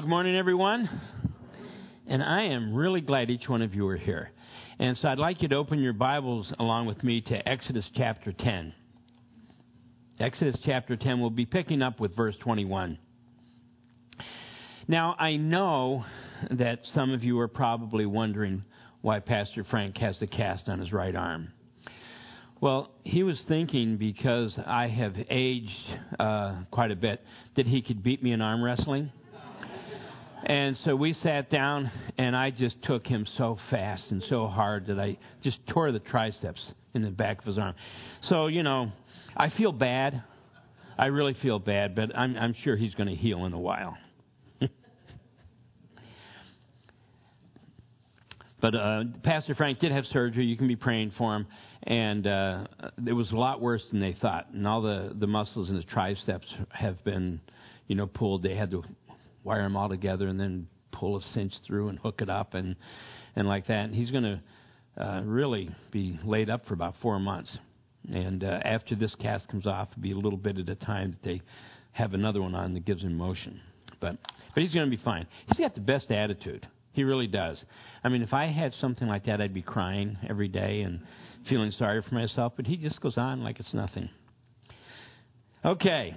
Good morning, everyone. And I am really glad each one of you are here. And so I'd like you to open your Bibles along with me to Exodus chapter 10. Exodus chapter 10, we'll be picking up with verse 21. Now, I know that some of you are probably wondering why Pastor Frank has the cast on his right arm. Well, he was thinking because I have aged uh, quite a bit that he could beat me in arm wrestling. And so we sat down, and I just took him so fast and so hard that I just tore the triceps in the back of his arm. So, you know, I feel bad. I really feel bad, but I'm, I'm sure he's going to heal in a while. but uh, Pastor Frank did have surgery. You can be praying for him. And uh, it was a lot worse than they thought. And all the, the muscles in his triceps have been, you know, pulled. They had to wire them all together and then pull a cinch through and hook it up and and like that. And he's going to uh, really be laid up for about four months. And uh, after this cast comes off, it'll be a little bit at a time that they have another one on that gives him motion. But but he's going to be fine. He's got the best attitude. He really does. I mean, if I had something like that, I'd be crying every day and feeling sorry for myself. But he just goes on like it's nothing. Okay,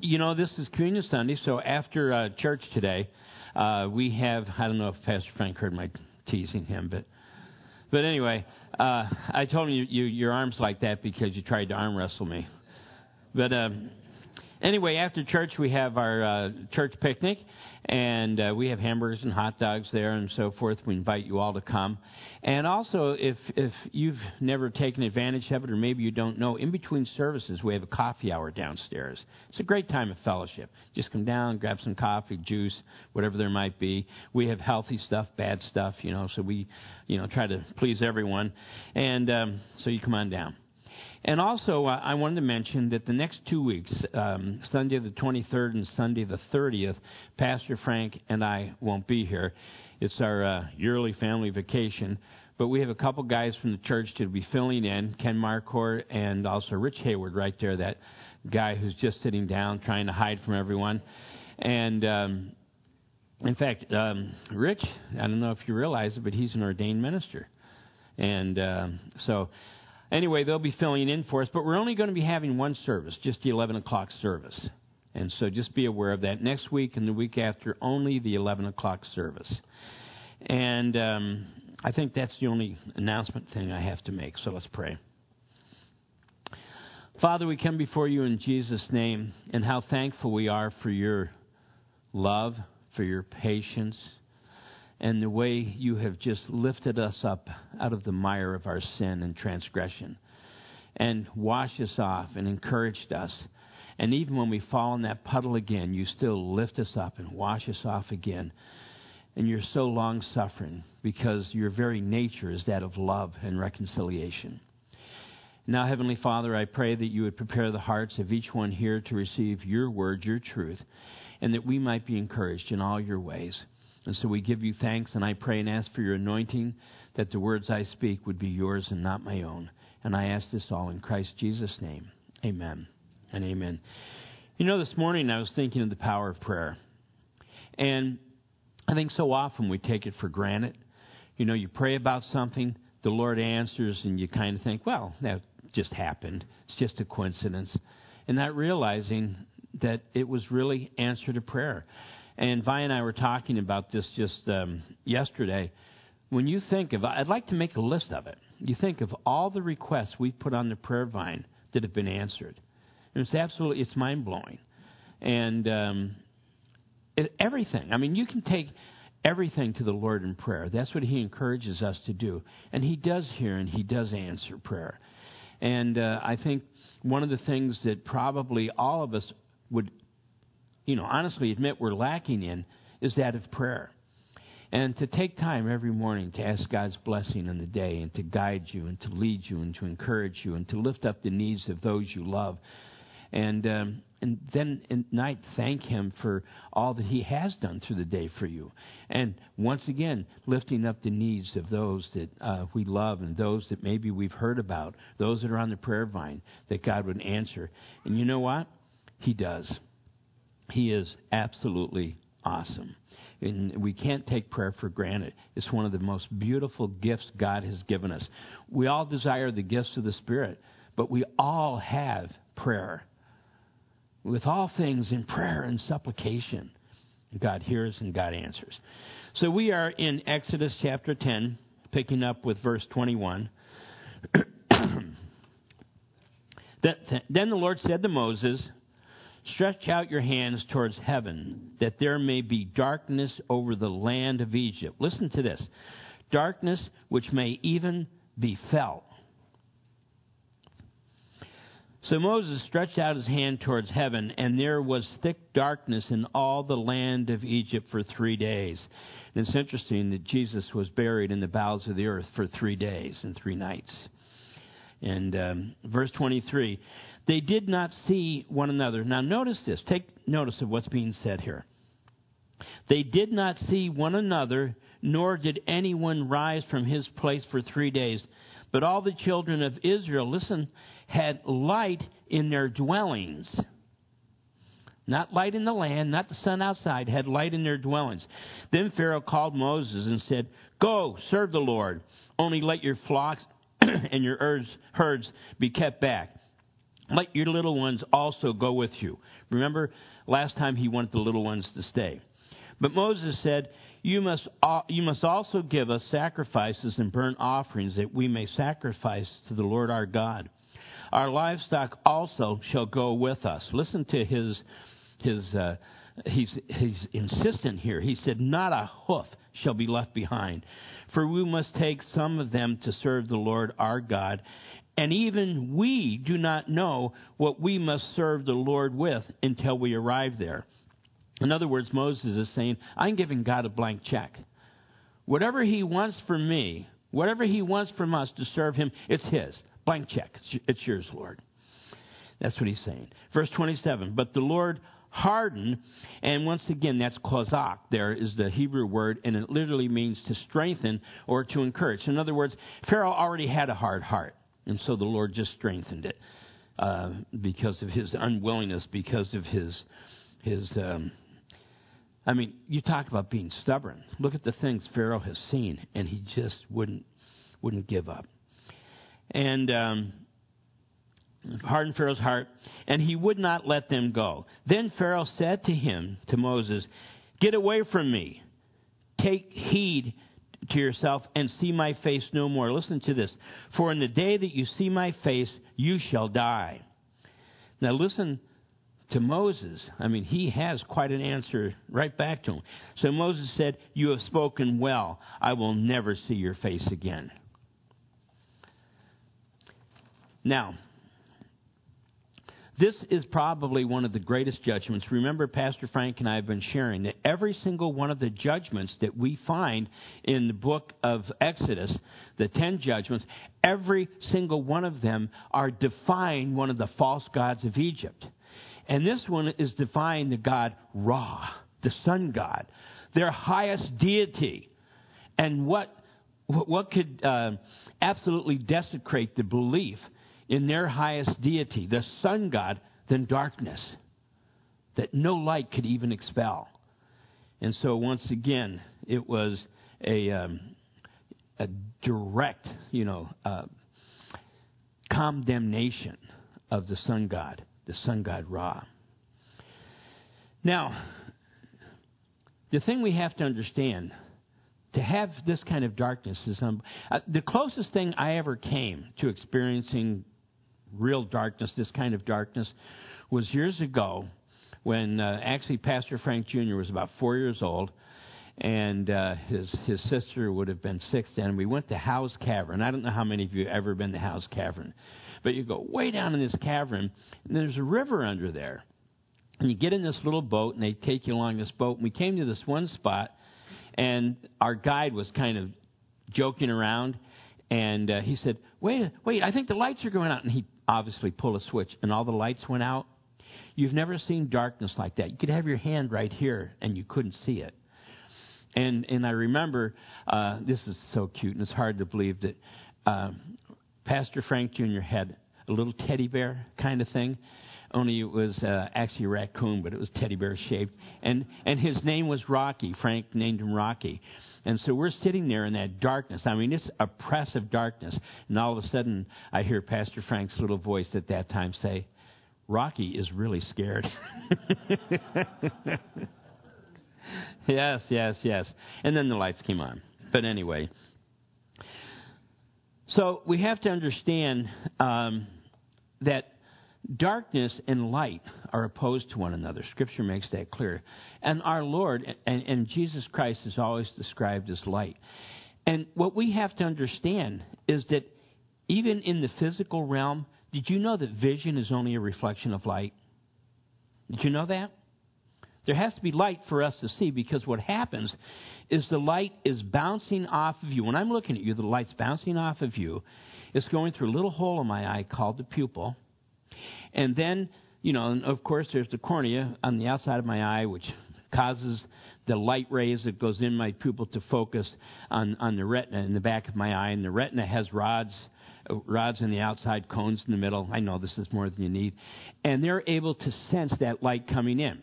you know, this is Communion Sunday, so after uh, church today, uh, we have, I don't know if Pastor Frank heard my teasing him, but but anyway, uh, I told him you, you, your arm's like that because you tried to arm wrestle me. But um, anyway, after church, we have our uh, church picnic, and uh, we have hamburgers and hot dogs there and so forth. We invite you all to come. And also, if if you've never taken advantage of it, or maybe you don't know, in between services, we have a coffee hour downstairs. It's a great time of fellowship. Just come down, grab some coffee, juice, whatever there might be. We have healthy stuff, bad stuff, you know. So we, you know, try to please everyone. And um, so you come on down. And also, uh, I wanted to mention that the next two weeks, um, Sunday the 23rd and Sunday the 30th, Pastor Frank and I won't be here. It's our uh, yearly family vacation. But we have a couple guys from the church to be filling in Ken Marcourt and also Rich Hayward right there, that guy who's just sitting down trying to hide from everyone. And um, in fact, um, Rich, I don't know if you realize it, but he's an ordained minister. And uh, so Anyway, they'll be filling in for us, but we're only going to be having one service, just the 11 o'clock service. And so just be aware of that. Next week and the week after, only the 11 o'clock service. And um, I think that's the only announcement thing I have to make. So let's pray. Father, we come before you in Jesus' name, and how thankful we are for your love, for your patience and the way you have just lifted us up out of the mire of our sin and transgression and washed us off and encouraged us. And even when we fall in that puddle again, you still lift us up and wash us off again. And you're so long suffering because your very nature is that of love and reconciliation. Now, Heavenly Father, I pray that you would prepare the hearts of each one here to receive your word, your truth, and that we might be encouraged in all your ways. And so we give you thanks, and I pray and ask for your anointing that the words I speak would be yours and not my own. And I ask this all in Christ Jesus' name. Amen and amen. You know, this morning I was thinking of the power of prayer. And I think so often we take it for granted. You know, you pray about something, the Lord answers, and you kind of think, well, that just happened. It's just a coincidence. And not realizing that it was really answer to prayer. And Vi and I were talking about this just um, yesterday. When you think of, I'd like to make a list of it. You think of all the requests we've put on the prayer vine that have been answered. And it's absolutely, it's mind blowing. And um, it, everything. I mean, you can take everything to the Lord in prayer. That's what He encourages us to do. And He does hear and He does answer prayer. And uh, I think one of the things that probably all of us would you know, honestly admit we're lacking in is that of prayer. And to take time every morning to ask God's blessing in the day and to guide you and to lead you and to encourage you and to lift up the needs of those you love. And, um, and then at night thank Him for all that He has done through the day for you. And once again, lifting up the needs of those that uh, we love and those that maybe we've heard about, those that are on the prayer vine, that God would answer. And you know what? He does. He is absolutely awesome. And we can't take prayer for granted. It's one of the most beautiful gifts God has given us. We all desire the gifts of the Spirit, but we all have prayer. With all things in prayer and supplication, God hears and God answers. So we are in Exodus chapter 10, picking up with verse 21. then the Lord said to Moses, Stretch out your hands towards heaven, that there may be darkness over the land of Egypt. Listen to this darkness which may even be felt. So Moses stretched out his hand towards heaven, and there was thick darkness in all the land of Egypt for three days. And it's interesting that Jesus was buried in the bowels of the earth for three days and three nights. And um, verse 23 they did not see one another. Now, notice this. Take notice of what's being said here. They did not see one another, nor did anyone rise from his place for three days. But all the children of Israel, listen, had light in their dwellings. Not light in the land, not the sun outside, had light in their dwellings. Then Pharaoh called Moses and said, Go, serve the Lord. Only let your flocks and your herds be kept back. Let your little ones also go with you. Remember, last time he wanted the little ones to stay. But Moses said, you must, you must also give us sacrifices and burnt offerings that we may sacrifice to the Lord our God. Our livestock also shall go with us. Listen to his, his, uh, he's, he's insistent here. He said, Not a hoof shall be left behind. For we must take some of them to serve the Lord our God, and even we do not know what we must serve the Lord with until we arrive there. In other words, Moses is saying, I'm giving God a blank check. Whatever he wants from me, whatever he wants from us to serve him, it's his. Blank check. It's yours, Lord. That's what he's saying. Verse 27 But the Lord hardened, and once again, that's chazak. There is the Hebrew word, and it literally means to strengthen or to encourage. In other words, Pharaoh already had a hard heart. And so the Lord just strengthened it uh, because of his unwillingness, because of his his. Um, I mean, you talk about being stubborn. Look at the things Pharaoh has seen, and he just wouldn't wouldn't give up. And um, hardened Pharaoh's heart, and he would not let them go. Then Pharaoh said to him, to Moses, "Get away from me. Take heed to yourself and see my face no more. Listen to this. For in the day that you see my face, you shall die. Now listen to Moses. I mean, he has quite an answer right back to him. So Moses said, You have spoken well. I will never see your face again. Now, this is probably one of the greatest judgments. Remember, Pastor Frank and I have been sharing that every single one of the judgments that we find in the book of Exodus, the ten judgments, every single one of them are defying one of the false gods of Egypt. And this one is defying the god Ra, the sun god, their highest deity. And what, what could uh, absolutely desecrate the belief in their highest deity, the sun god, than darkness that no light could even expel. And so, once again, it was a, um, a direct, you know, uh, condemnation of the sun god, the sun god Ra. Now, the thing we have to understand to have this kind of darkness is um, uh, the closest thing I ever came to experiencing real darkness, this kind of darkness, was years ago when uh, actually Pastor Frank Jr. was about four years old, and uh, his his sister would have been six then. We went to Howe's Cavern. I don't know how many of you have ever been to Howe's Cavern, but you go way down in this cavern, and there's a river under there. And you get in this little boat, and they take you along this boat. And we came to this one spot, and our guide was kind of joking around, and uh, he said, "Wait, wait! I think the lights are going out." And he obviously pull a switch, and all the lights went out. You've never seen darkness like that. You could have your hand right here, and you couldn't see it. And and I remember uh, this is so cute, and it's hard to believe that uh, Pastor Frank Jr. had a little teddy bear kind of thing. Only it was uh, actually a raccoon, but it was teddy bear shaped. And, and his name was Rocky. Frank named him Rocky. And so we're sitting there in that darkness. I mean, it's oppressive darkness. And all of a sudden, I hear Pastor Frank's little voice at that time say, Rocky is really scared. yes, yes, yes. And then the lights came on. But anyway. So we have to understand um, that darkness and light are opposed to one another. Scripture makes that clear. And our Lord and, and, Jesus Christ is always described as light. And what we have to understand is that even in the physical realm, did you know that vision is only a reflection of light? Did you know that? There has to be light for us to see because what happens is the light is bouncing off of you. When I'm looking at you, the light's bouncing off of you. It's going through a little hole in my eye called the pupil. And then, you know, of course, there's the cornea on the outside of my eye, which causes the light rays that goes in my pupil to focus on, on the retina in the back of my eye. And the retina has rods rods in the outside, cones in the middle. I know this is more than you need. And they're able to sense that light coming in.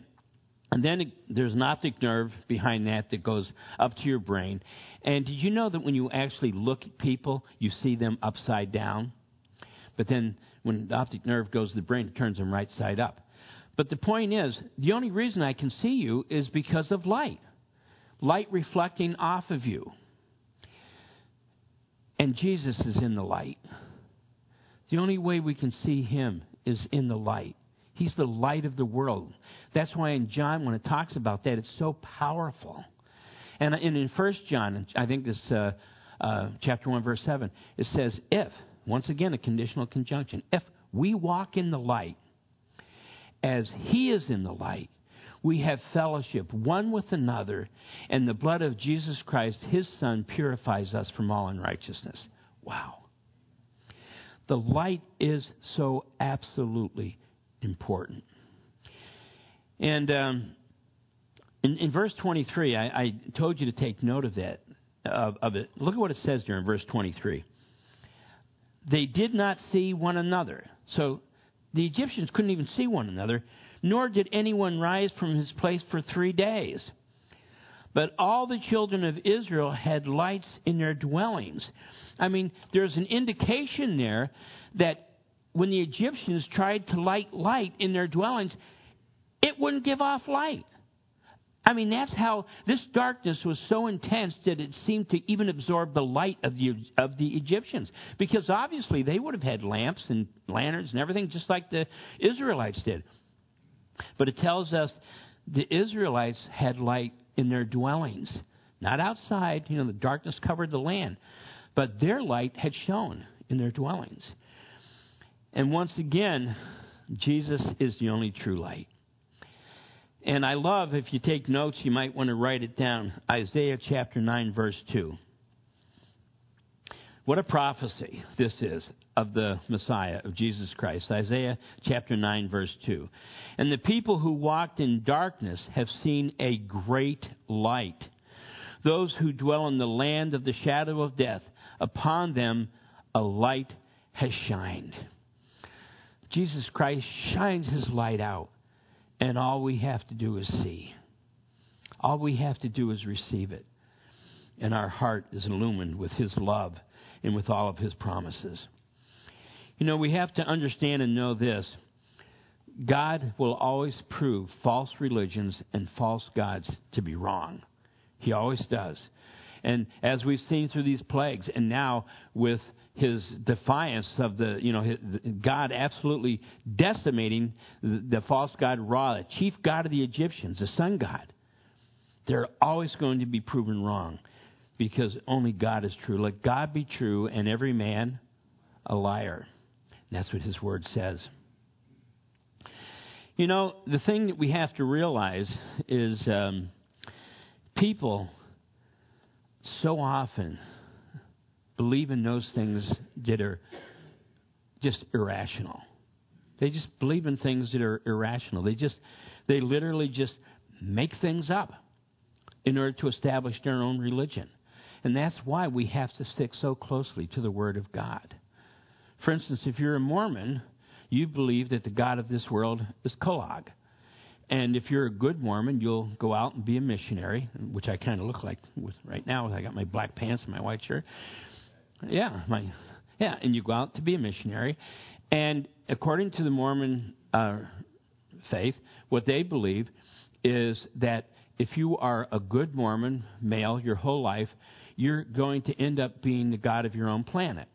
And then it, there's an optic nerve behind that that goes up to your brain. And did you know that when you actually look at people, you see them upside down? But then when the optic nerve goes to the brain, it turns them right side up. But the point is, the only reason I can see you is because of light. Light reflecting off of you. And Jesus is in the light. The only way we can see him is in the light. He's the light of the world. That's why in John, when it talks about that, it's so powerful. And in, 1 John, I think this uh, uh, chapter 1, verse 7, it says, If, once again, a conditional conjunction, if we walk in the light as he is in the light, we have fellowship one with another, and the blood of Jesus Christ, his Son, purifies us from all unrighteousness. Wow. The light is so absolutely important. And um, in, in, verse 23, I, I, told you to take note of that, of, of it. Look at what it says there in verse 23. They did not see one another. So the Egyptians couldn't even see one another nor did anyone rise from his place for three days. But all the children of Israel had lights in their dwellings. I mean, there's an indication there that when the Egyptians tried to light light in their dwellings, it wouldn't give off light. I mean, that's how this darkness was so intense that it seemed to even absorb the light of the, of the Egyptians. Because obviously they would have had lamps and lanterns and everything just like the Israelites did. But it tells us the Israelites had light in their dwellings, not outside. You know, the darkness covered the land, but their light had shone in their dwellings. And once again, Jesus is the only true light. And I love, if you take notes, you might want to write it down Isaiah chapter 9, verse 2. What a prophecy this is of the Messiah, of Jesus Christ. Isaiah chapter 9, verse 2. And the people who walked in darkness have seen a great light. Those who dwell in the land of the shadow of death, upon them a light has shined. Jesus Christ shines his light out, and all we have to do is see. All we have to do is receive it. And our heart is illumined with his love and with all of his promises. You know, we have to understand and know this God will always prove false religions and false gods to be wrong. He always does. And as we've seen through these plagues, and now with his defiance of the, you know, his, God absolutely decimating the, the false god Ra, the chief god of the Egyptians, the sun god, they're always going to be proven wrong because only God is true. Let God be true and every man a liar. That's what his word says. You know, the thing that we have to realize is um, people so often believe in those things that are just irrational. They just believe in things that are irrational. They just, they literally just make things up in order to establish their own religion. And that's why we have to stick so closely to the Word of God. For instance, if you're a Mormon, you believe that the God of this world is Kolob. And if you're a good Mormon, you'll go out and be a missionary, which I kind of look like right now. I got my black pants and my white shirt. Yeah, my yeah, and you go out to be a missionary. And according to the Mormon uh, faith, what they believe is that if you are a good Mormon male your whole life, you're going to end up being the god of your own planet.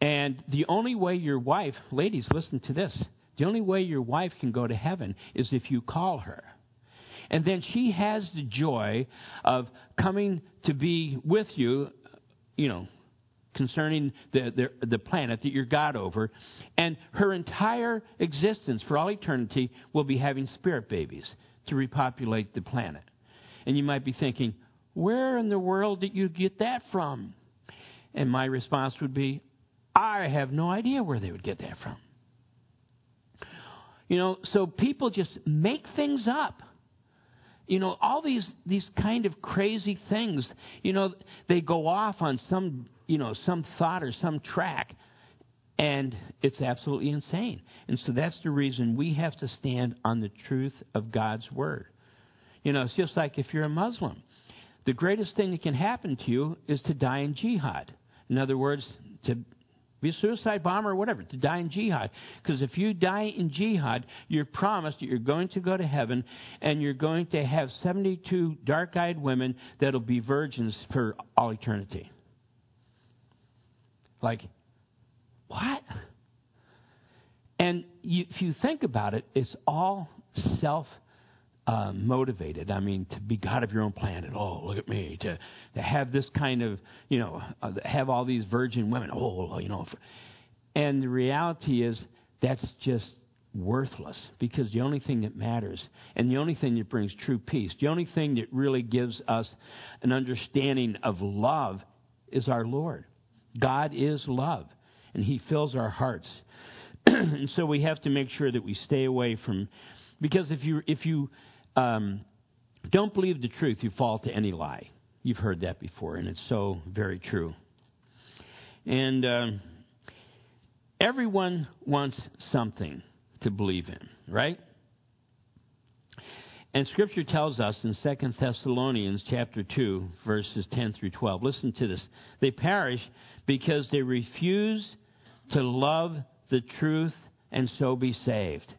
And the only way your wife, ladies, listen to this. The only way your wife can go to heaven is if you call her. And then she has the joy of coming to be with you, you know, concerning the, the, the, planet that you're God over. And her entire existence for all eternity will be having spirit babies to repopulate the planet. And you might be thinking, where in the world did you get that from? And my response would be, I have no idea where they would get that from. You know, so people just make things up. You know, all these these kind of crazy things, you know, they go off on some, you know, some thought or some track and it's absolutely insane. And so that's the reason we have to stand on the truth of God's word. You know, it's just like if you're a Muslim. The greatest thing that can happen to you is to die in jihad. In other words, to be a suicide bomber or whatever, to die in jihad. Because if you die in jihad, you're promised that you're going to go to heaven and you're going to have 72 dark eyed women that'll be virgins for all eternity. Like, what? And you, if you think about it, it's all self uh, motivated. I mean, to be God of your own planet. Oh, look at me. To, to have this kind of, you know, uh, have all these virgin women. Oh, you know. And the reality is that's just worthless because the only thing that matters and the only thing that brings true peace, the only thing that really gives us an understanding of love is our Lord. God is love, and He fills our hearts. and so we have to make sure that we stay away from, because if you if you um, don't believe the truth, you fall to any lie. You've heard that before, and it's so very true. And uh, everyone wants something to believe in, right? And Scripture tells us in 2 Thessalonians chapter 2, verses 10 through 12. Listen to this. They perish because they refuse to love the truth and so be saved.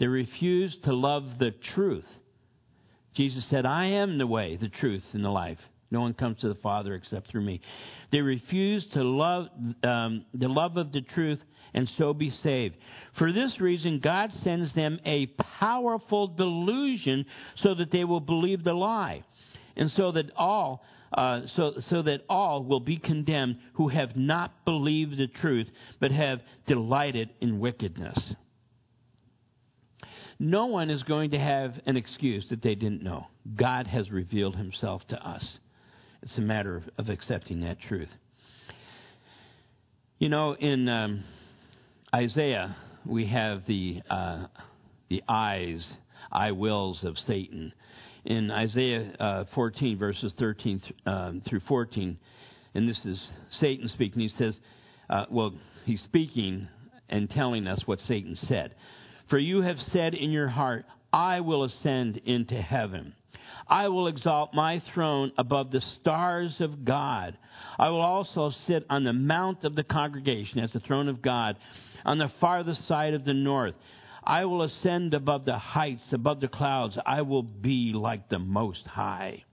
They refuse to love the truth. Jesus said, I am the way, the truth, and the life. No one comes to the Father except through me. They refuse to love um, the love of the truth and so be saved. For this reason, God sends them a powerful delusion so that they will believe the lie, and so that all uh, so so that all will be condemned who have not believed the truth but have delighted in wickedness. No one is going to have an excuse that they didn't know. God has revealed himself to us. It's a matter of, of accepting that truth. You know, in um, Isaiah, we have the, uh, the eyes, I wills of Satan. In Isaiah uh, 14, verses 13 th- um, through 14, and this is Satan speaking, he says, uh, well, he's speaking and telling us what Satan said. For you have said in your heart, I will ascend into heaven. I will exalt my throne above the stars of God. I will also sit on the mount of the congregation as the throne of God on the farthest side of the north. I will ascend above the heights, above the clouds. I will be like the Most High.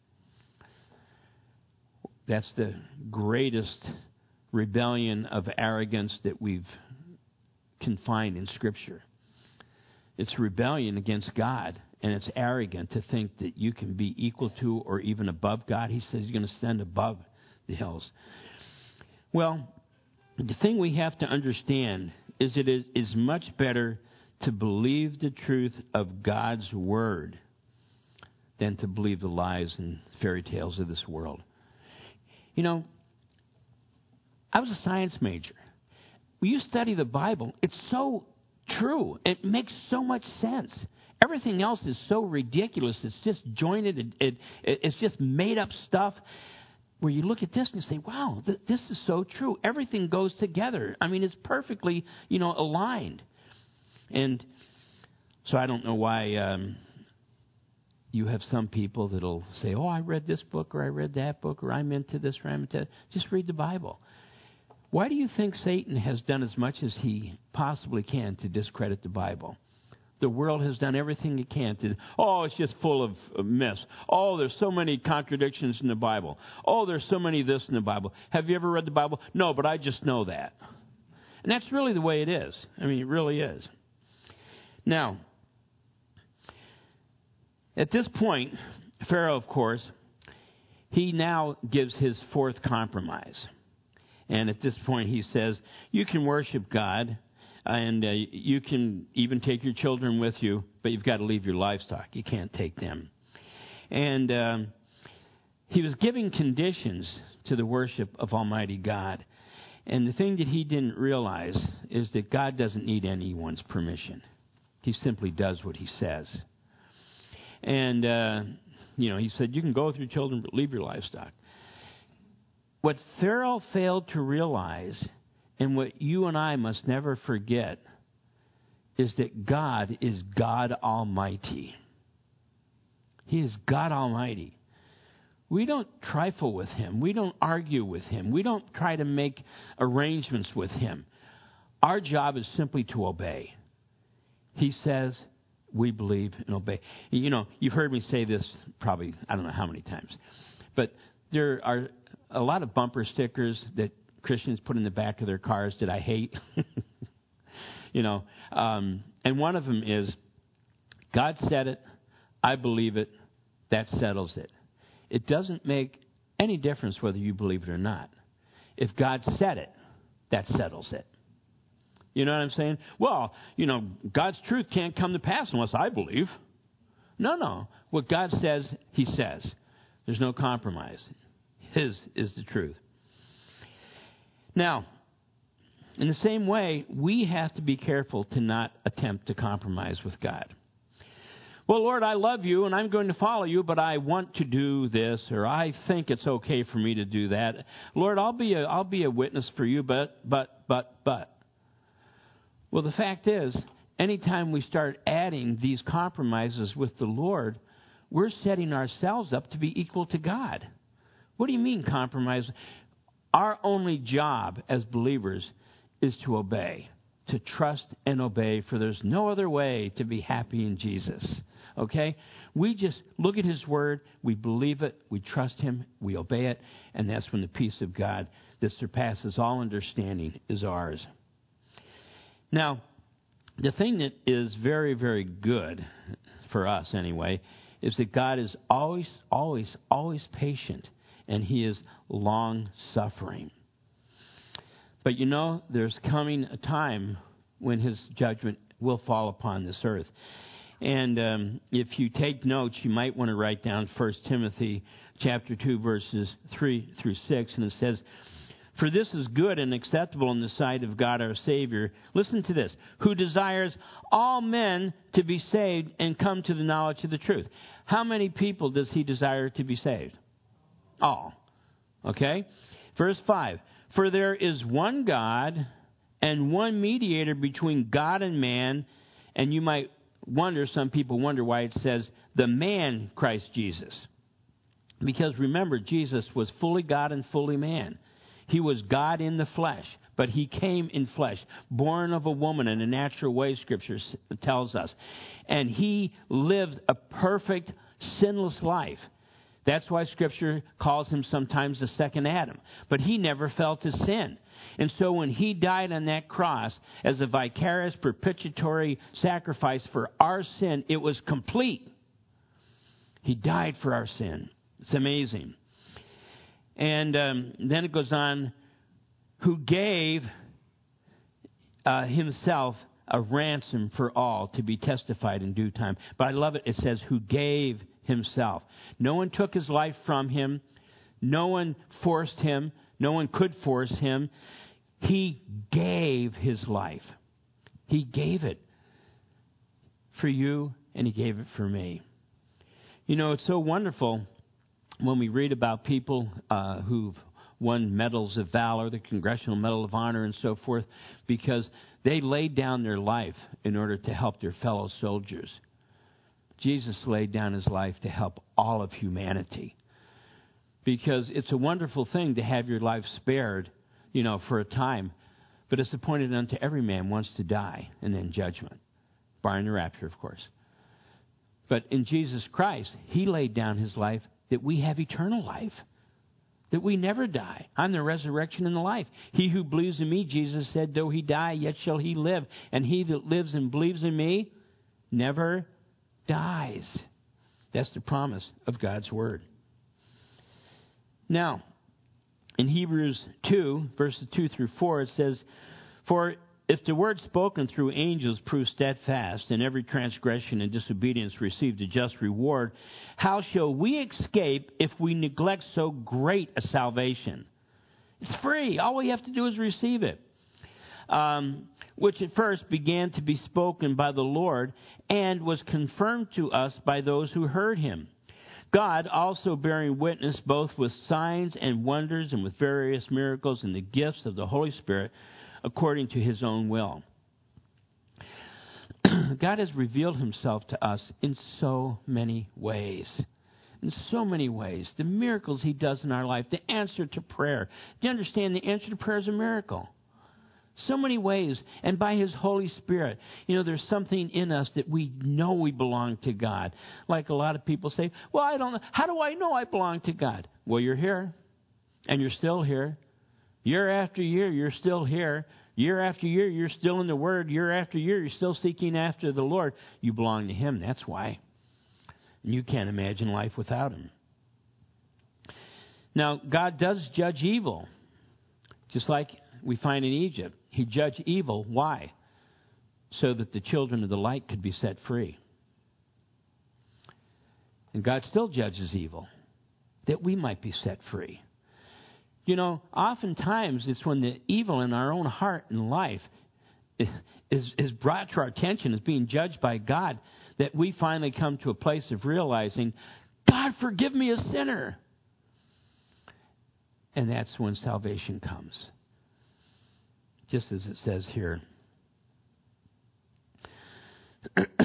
That's the greatest rebellion of arrogance that we've can find in Scripture. It's rebellion against God, and it's arrogant to think that you can be equal to or even above God. He says he's going to stand above the hills. Well, the thing we have to understand is it is, is much better to believe the truth of God's word than to believe the lies and fairy tales of this world. You know, I was a science major. When you study the Bible, it's so true. It makes so much sense. Everything else is so ridiculous. It's just jointed. It, it, it's just made up stuff. where you look at this and you say, wow, th- this is so true. Everything goes together. I mean, it's perfectly, you know, aligned. And so I don't know why um, you have some people that'll say, oh, I read this book or I read that book or I'm into this or I'm into that. Just read the Bible. Why do you think Satan has done as much as he possibly can to discredit the Bible? The world has done everything it can to, oh, it's just full of mess. Oh, there's so many contradictions in the Bible. Oh, there's so many this in the Bible. Have you ever read the Bible? No, but I just know that. And that's really the way it is. I mean, it really is. Now, at this point, Pharaoh, of course, he now gives his fourth compromise. And at this point, he says, You can worship God and uh, you can even take your children with you, but you've got to leave your livestock. You can't take them. And um, he was giving conditions to the worship of Almighty God. And the thing that he didn't realize is that God doesn't need anyone's permission. He simply does what he says. And, uh, you know, he said, You can go with your children, but leave your livestock. What Pharaoh failed to realize and what you and I must never forget is that God is God Almighty. He is God Almighty. We don't trifle with Him. We don't argue with Him. We don't try to make arrangements with Him. Our job is simply to obey. He says, we believe and obey. You know, you've heard me say this probably, I don't know how many times, but there are a lot of bumper stickers that Christians put in the back of their cars that I hate. you know, um, and one of them is God said it, I believe it, that settles it. It doesn't make any difference whether you believe it or not. If God said it, that settles it. You know what I'm saying? Well, you know, God's truth can't come to pass unless I believe. No, no. What God says, He says. There's no compromise. His is the truth. Now, in the same way, we have to be careful to not attempt to compromise with God. Well, Lord, I love you and I'm going to follow you, but I want to do this or I think it's okay for me to do that. Lord, I'll be a, I'll be a witness for you, but, but, but, but. Well, the fact is, anytime we start adding these compromises with the Lord, we're setting ourselves up to be equal to God. What do you mean compromise? Our only job as believers is to obey, to trust and obey, for there's no other way to be happy in Jesus. Okay? We just look at His Word, we believe it, we trust Him, we obey it, and that's when the peace of God that surpasses all understanding is ours. Now, the thing that is very, very good for us anyway is that God is always, always, always patient and he is long suffering. But you know, there's coming a time when his judgment will fall upon this earth. And um, if you take notes, you might want to write down 1 Timothy chapter 2, verses 3 through 6, and it says, For this is good and acceptable in the sight of God our Savior. Listen to this who desires all men to be saved and come to the knowledge of the truth. How many people does he desire to be saved? all. Okay? Verse 5 For there is one God and one mediator between God and man. And you might wonder, some people wonder why it says the man Christ Jesus. Because remember, Jesus was fully God and fully man. He was God in the flesh, but he came in flesh, born of a woman in a natural way, Scripture tells us. And he lived a perfect, sinless life. That's why Scripture calls him sometimes the second Adam. But he never fell to sin. And so when he died on that cross as a vicarious propitiatory sacrifice for our sin, it was complete. He died for our sin. It's amazing. And um, then it goes on, who gave uh, himself a ransom for all to be testified in due time. But I love it. It says, who gave himself. No one took his life from him. No one forced him. No one could force him. He gave his life. He gave it for you, and he gave it for me. You know, it's so wonderful when we read about people uh, who've won medals of valor, the Congressional Medal of Honor, and so forth, because they laid down their life in order to help their fellow soldiers. Jesus laid down his life to help all of humanity. Because it's a wonderful thing to have your life spared, you know, for a time, but it's appointed unto every man once to die and then judgment, barring the rapture, of course. But in Jesus Christ, he laid down his life that we have eternal life that we never die. I'm the resurrection and the life. He who believes in me, Jesus said, though he die, yet shall he live. And he that lives and believes in me never dies. That's the promise of God's word. Now, in Hebrews 2, verses 2 through 4, it says, For if the word spoken through angels proved steadfast, and every transgression and disobedience received a just reward, how shall we escape if we neglect so great a salvation? It's free. All we have to do is receive it. Um, which at first began to be spoken by the Lord and was confirmed to us by those who heard him. God also bearing witness both with signs and wonders and with various miracles and the gifts of the Holy Spirit according to his own will. God has revealed himself to us in so many ways. In so many ways. The miracles he does in our life, the answer to prayer. Do you understand the answer to prayer is a miracle? So many ways. And by His Holy Spirit. You know, there's something in us that we know we belong to God. Like a lot of people say, Well, I don't know. How do I know I belong to God? Well, you're here. And you're still here. Year after year, you're still here. Year after year, you're still in the Word. Year after year, you're still seeking after the Lord. You belong to Him. That's why. And you can't imagine life without Him. Now, God does judge evil, just like we find in Egypt. He judged evil. Why? So that the children of the light could be set free. And God still judges evil, that we might be set free. You know, oftentimes it's when the evil in our own heart and life is, is brought to our attention as being judged by God that we finally come to a place of realizing, God, forgive me a sinner. And that's when salvation comes. Just as it says here.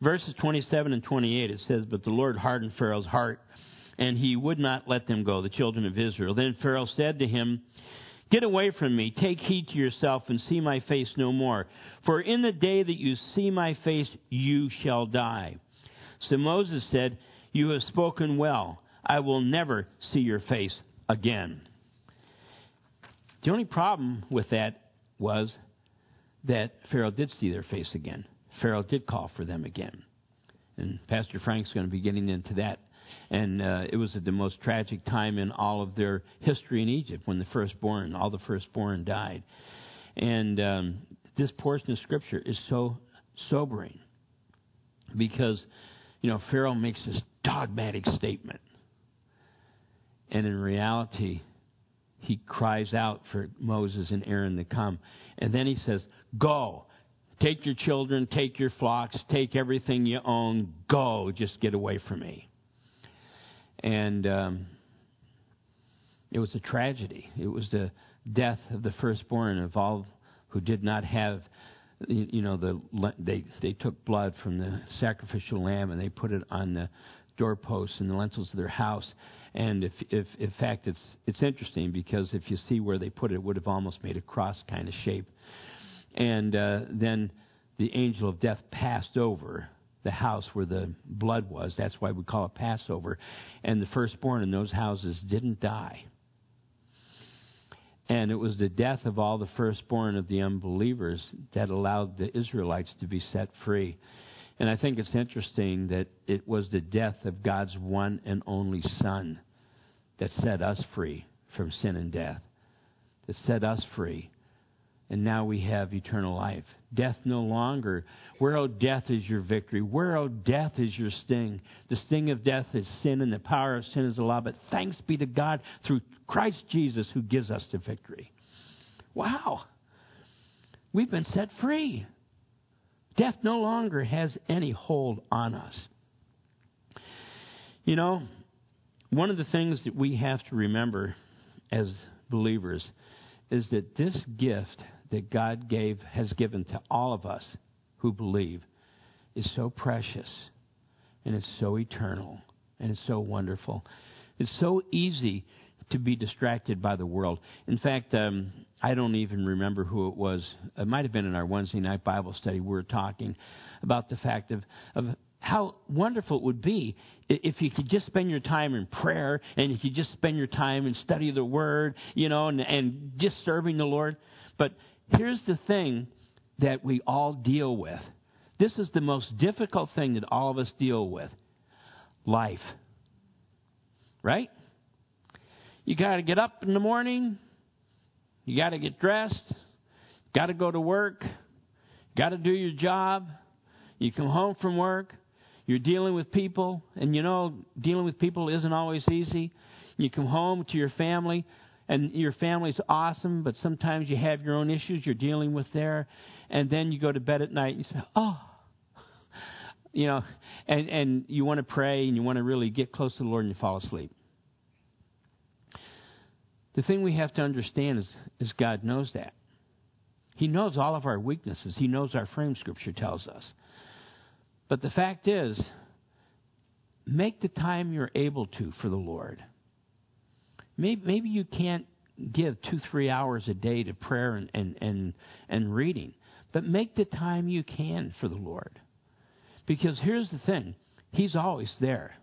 Verses 27 and 28, it says, But the Lord hardened Pharaoh's heart and he would not let them go, the children of Israel. Then Pharaoh said to him, Get away from me, take heed to yourself, and see my face no more. For in the day that you see my face, you shall die. So Moses said, You have spoken well. I will never see your face again. The only problem with that was that Pharaoh did see their face again. Pharaoh did call for them again. And Pastor Frank's going to be getting into that and uh, it was at the most tragic time in all of their history in Egypt when the firstborn, all the firstborn died. And um, this portion of Scripture is so sobering because, you know, Pharaoh makes this dogmatic statement. And in reality, he cries out for Moses and Aaron to come. And then he says, Go. Take your children, take your flocks, take everything you own, go, just get away from me and um, it was a tragedy. It was the death of the firstborn of all who did not have, you know, the they they took blood from the sacrificial lamb and they put it on the doorposts and the lintels of their house. And if, if in fact it's it's interesting because if you see where they put it, it would have almost made a cross kind of shape. And uh, then the angel of death passed over the house where the blood was. That's why we call it Passover. And the firstborn in those houses didn't die. And it was the death of all the firstborn of the unbelievers that allowed the Israelites to be set free. And I think it's interesting that it was the death of God's one and only Son that set us free from sin and death, that set us free and now we have eternal life. Death no longer. Where, O oh, death, is your victory? Where, O oh, death, is your sting? The sting of death is sin, and the power of sin is the law. But thanks be to God through Christ Jesus who gives us the victory. Wow. We've been set free. Death no longer has any hold on us. You know, one of the things that we have to remember as believers is that this gift that God gave has given to all of us who believe is so precious and it's so eternal and it's so wonderful. It's so easy to be distracted by the world. In fact, um, I don't even remember who it was. It might have been in our Wednesday night Bible study. We were talking about the fact of, of how wonderful it would be if you could just spend your time in prayer and if you just spend your time and study the Word, you know, and, and just serving the Lord. But here's the thing that we all deal with. This is the most difficult thing that all of us deal with life. Right? You got to get up in the morning, you got to get dressed, got to go to work, got to do your job. You come home from work, you're dealing with people, and you know, dealing with people isn't always easy. You come home to your family, and your family's awesome, but sometimes you have your own issues you're dealing with there. And then you go to bed at night and you say, Oh, you know, and, and you want to pray and you want to really get close to the Lord and you fall asleep. The thing we have to understand is, is God knows that. He knows all of our weaknesses. He knows our frame, Scripture tells us. But the fact is, make the time you're able to for the Lord. Maybe, maybe you can't give two, three hours a day to prayer and, and, and, and reading, but make the time you can for the Lord. Because here's the thing He's always there.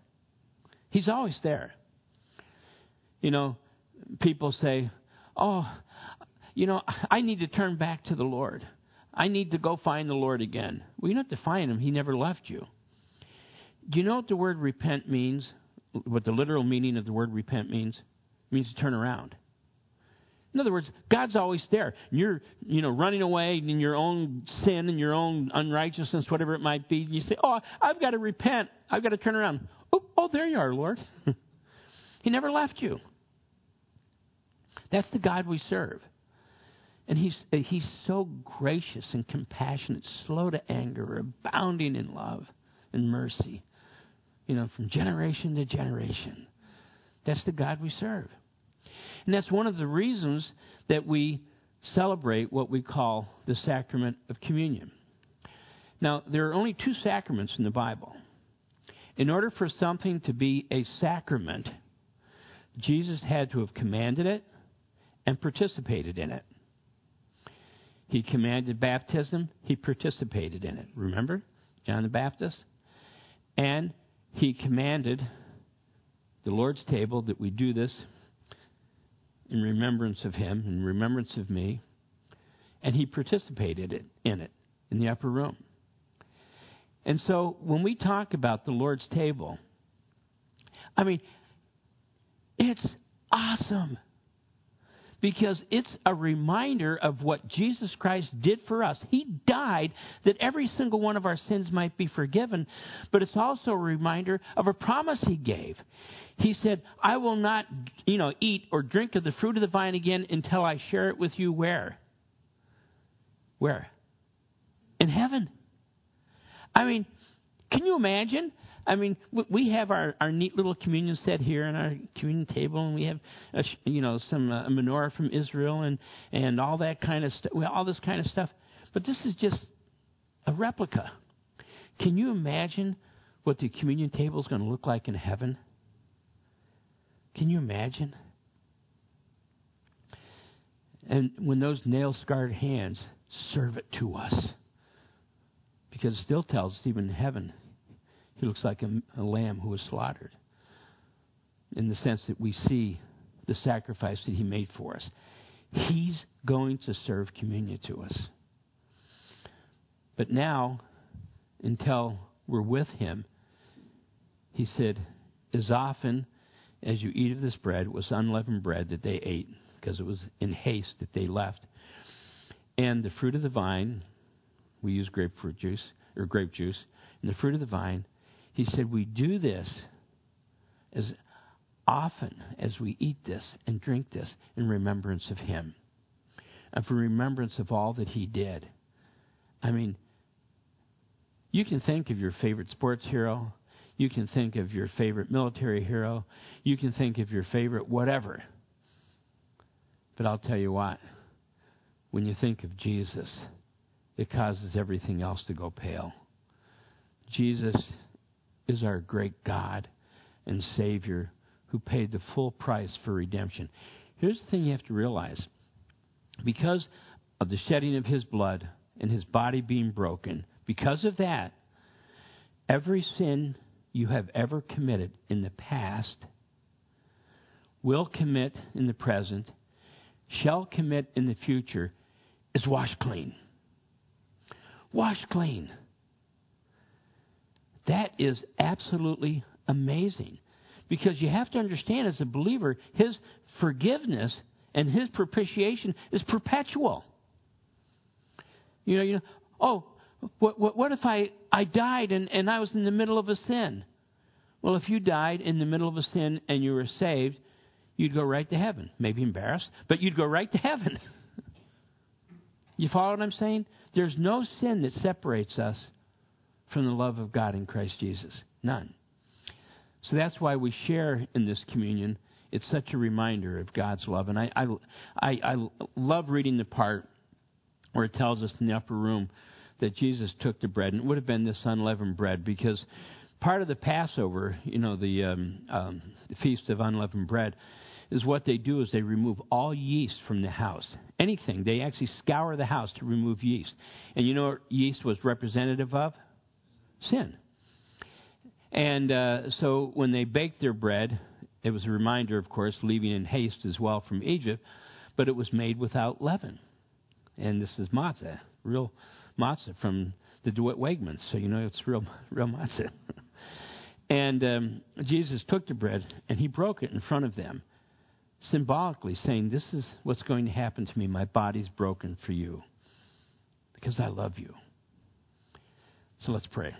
He's always there. You know, people say, Oh, you know, I need to turn back to the Lord. I need to go find the Lord again. Well, you don't have to find him. He never left you. Do you know what the word repent means? What the literal meaning of the word repent means? Means to turn around. In other words, God's always there. You're, you know, running away in your own sin and your own unrighteousness, whatever it might be. And you say, "Oh, I've got to repent. I've got to turn around." Oh, oh there you are, Lord. he never left you. That's the God we serve. And he's, he's so gracious and compassionate, slow to anger, abounding in love and mercy, you know, from generation to generation. That's the God we serve. And that's one of the reasons that we celebrate what we call the sacrament of communion. Now, there are only two sacraments in the Bible. In order for something to be a sacrament, Jesus had to have commanded it and participated in it. He commanded baptism, he participated in it. Remember? John the Baptist? And he commanded the Lord's table that we do this in remembrance of him, in remembrance of me. And he participated in it in the upper room. And so when we talk about the Lord's table, I mean, it's awesome because it's a reminder of what Jesus Christ did for us. He died that every single one of our sins might be forgiven, but it's also a reminder of a promise he gave. He said, I will not, you know, eat or drink of the fruit of the vine again until I share it with you where? Where? In heaven. I mean, can you imagine? I mean, we have our, our neat little communion set here on our communion table, and we have, a, you know, some uh, menorah from Israel and and all that kind of stuff, all this kind of stuff. But this is just a replica. Can you imagine what the communion table is going to look like in heaven? Can you imagine? And when those nail scarred hands serve it to us, because it still tells us even in heaven he looks like a, a lamb who was slaughtered in the sense that we see the sacrifice that he made for us. He's going to serve communion to us. But now, until we're with him, he said, as often as you eat of this bread, it was unleavened bread that they ate, because it was in haste that they left. And the fruit of the vine, we use grapefruit juice, or grape juice, and the fruit of the vine he said, We do this as often as we eat this and drink this in remembrance of Him and for remembrance of all that He did. I mean, you can think of your favorite sports hero. You can think of your favorite military hero. You can think of your favorite whatever. But I'll tell you what, when you think of Jesus, it causes everything else to go pale. Jesus is our great God and Savior who paid the full price for redemption. Here's the thing you have to realize because of the shedding of his blood and his body being broken, because of that, every sin you have ever committed in the past will commit in the present, shall commit in the future, is washed clean. Washed clean. That is absolutely amazing. Because you have to understand, as a believer, his forgiveness and his propitiation is perpetual. You know, you know oh, what, what, what if I, I died and, and I was in the middle of a sin? Well, if you died in the middle of a sin and you were saved, you'd go right to heaven. Maybe embarrassed, but you'd go right to heaven. you follow what I'm saying? There's no sin that separates us from the love of God in Christ Jesus. None. So that's why we share in this communion. It's such a reminder of God's love. And I, I, I, I love reading the part where it tells us in the upper room that Jesus took the bread, and it would have been this unleavened bread because part of the Passover, you know, the, um, um, the Feast of Unleavened Bread, is what they do is they remove all yeast from the house. Anything. They actually scour the house to remove yeast. And you know what yeast was representative of? Sin. And uh, so when they baked their bread, it was a reminder, of course, leaving in haste as well from Egypt, but it was made without leaven. And this is matzah, real matzah from the DeWitt Wegmans, so you know it's real, real matzah. and um, Jesus took the bread and he broke it in front of them, symbolically saying, This is what's going to happen to me. My body's broken for you because I love you. So let's pray.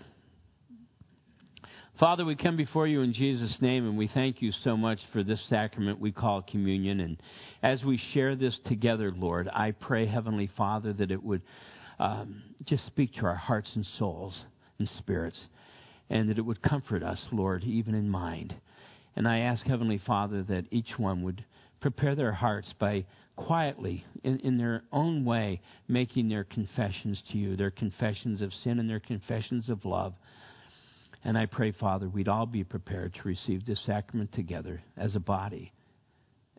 Father, we come before you in Jesus' name, and we thank you so much for this sacrament we call communion. And as we share this together, Lord, I pray, Heavenly Father, that it would um, just speak to our hearts and souls and spirits, and that it would comfort us, Lord, even in mind. And I ask, Heavenly Father, that each one would prepare their hearts by quietly, in, in their own way, making their confessions to you, their confessions of sin and their confessions of love. And I pray, Father, we'd all be prepared to receive this sacrament together as a body,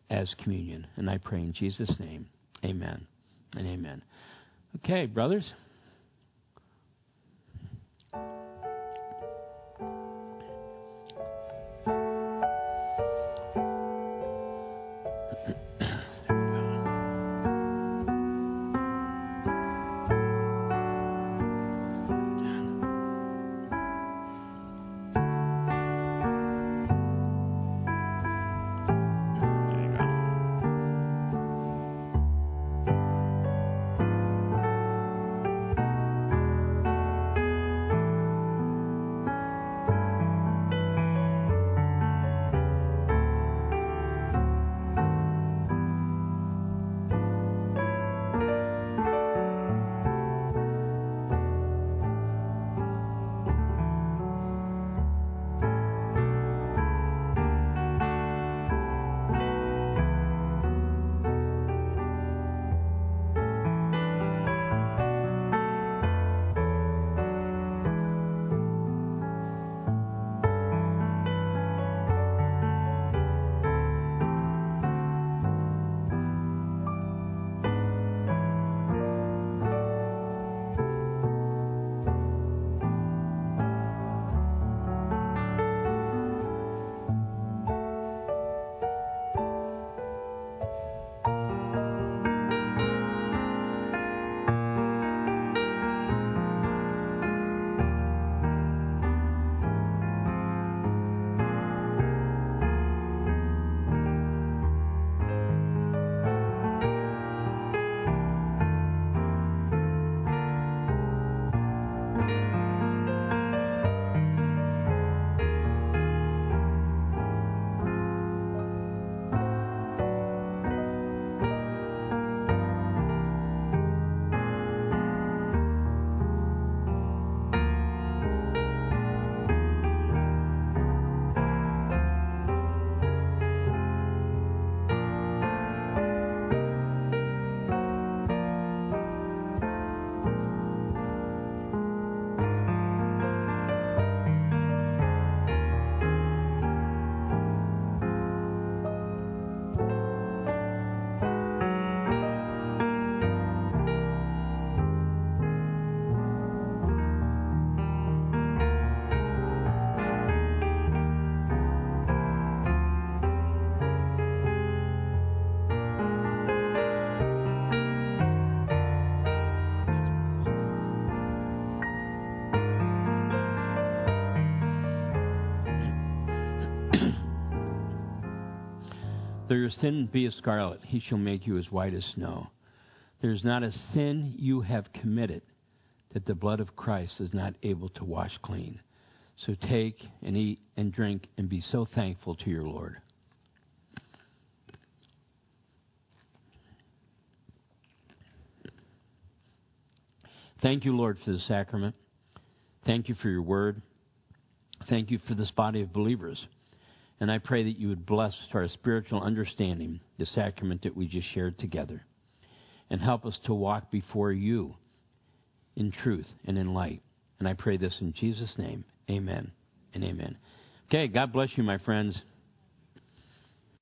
as communion. And I pray in Jesus' name, amen and amen. Okay, brothers. Though your sin be as scarlet, he shall make you as white as snow. There's not a sin you have committed that the blood of Christ is not able to wash clean. So take and eat and drink and be so thankful to your Lord. Thank you, Lord, for the sacrament. Thank you for your word. Thank you for this body of believers. And I pray that you would bless our spiritual understanding the sacrament that we just shared together. And help us to walk before you in truth and in light. And I pray this in Jesus' name. Amen and amen. Okay, God bless you, my friends.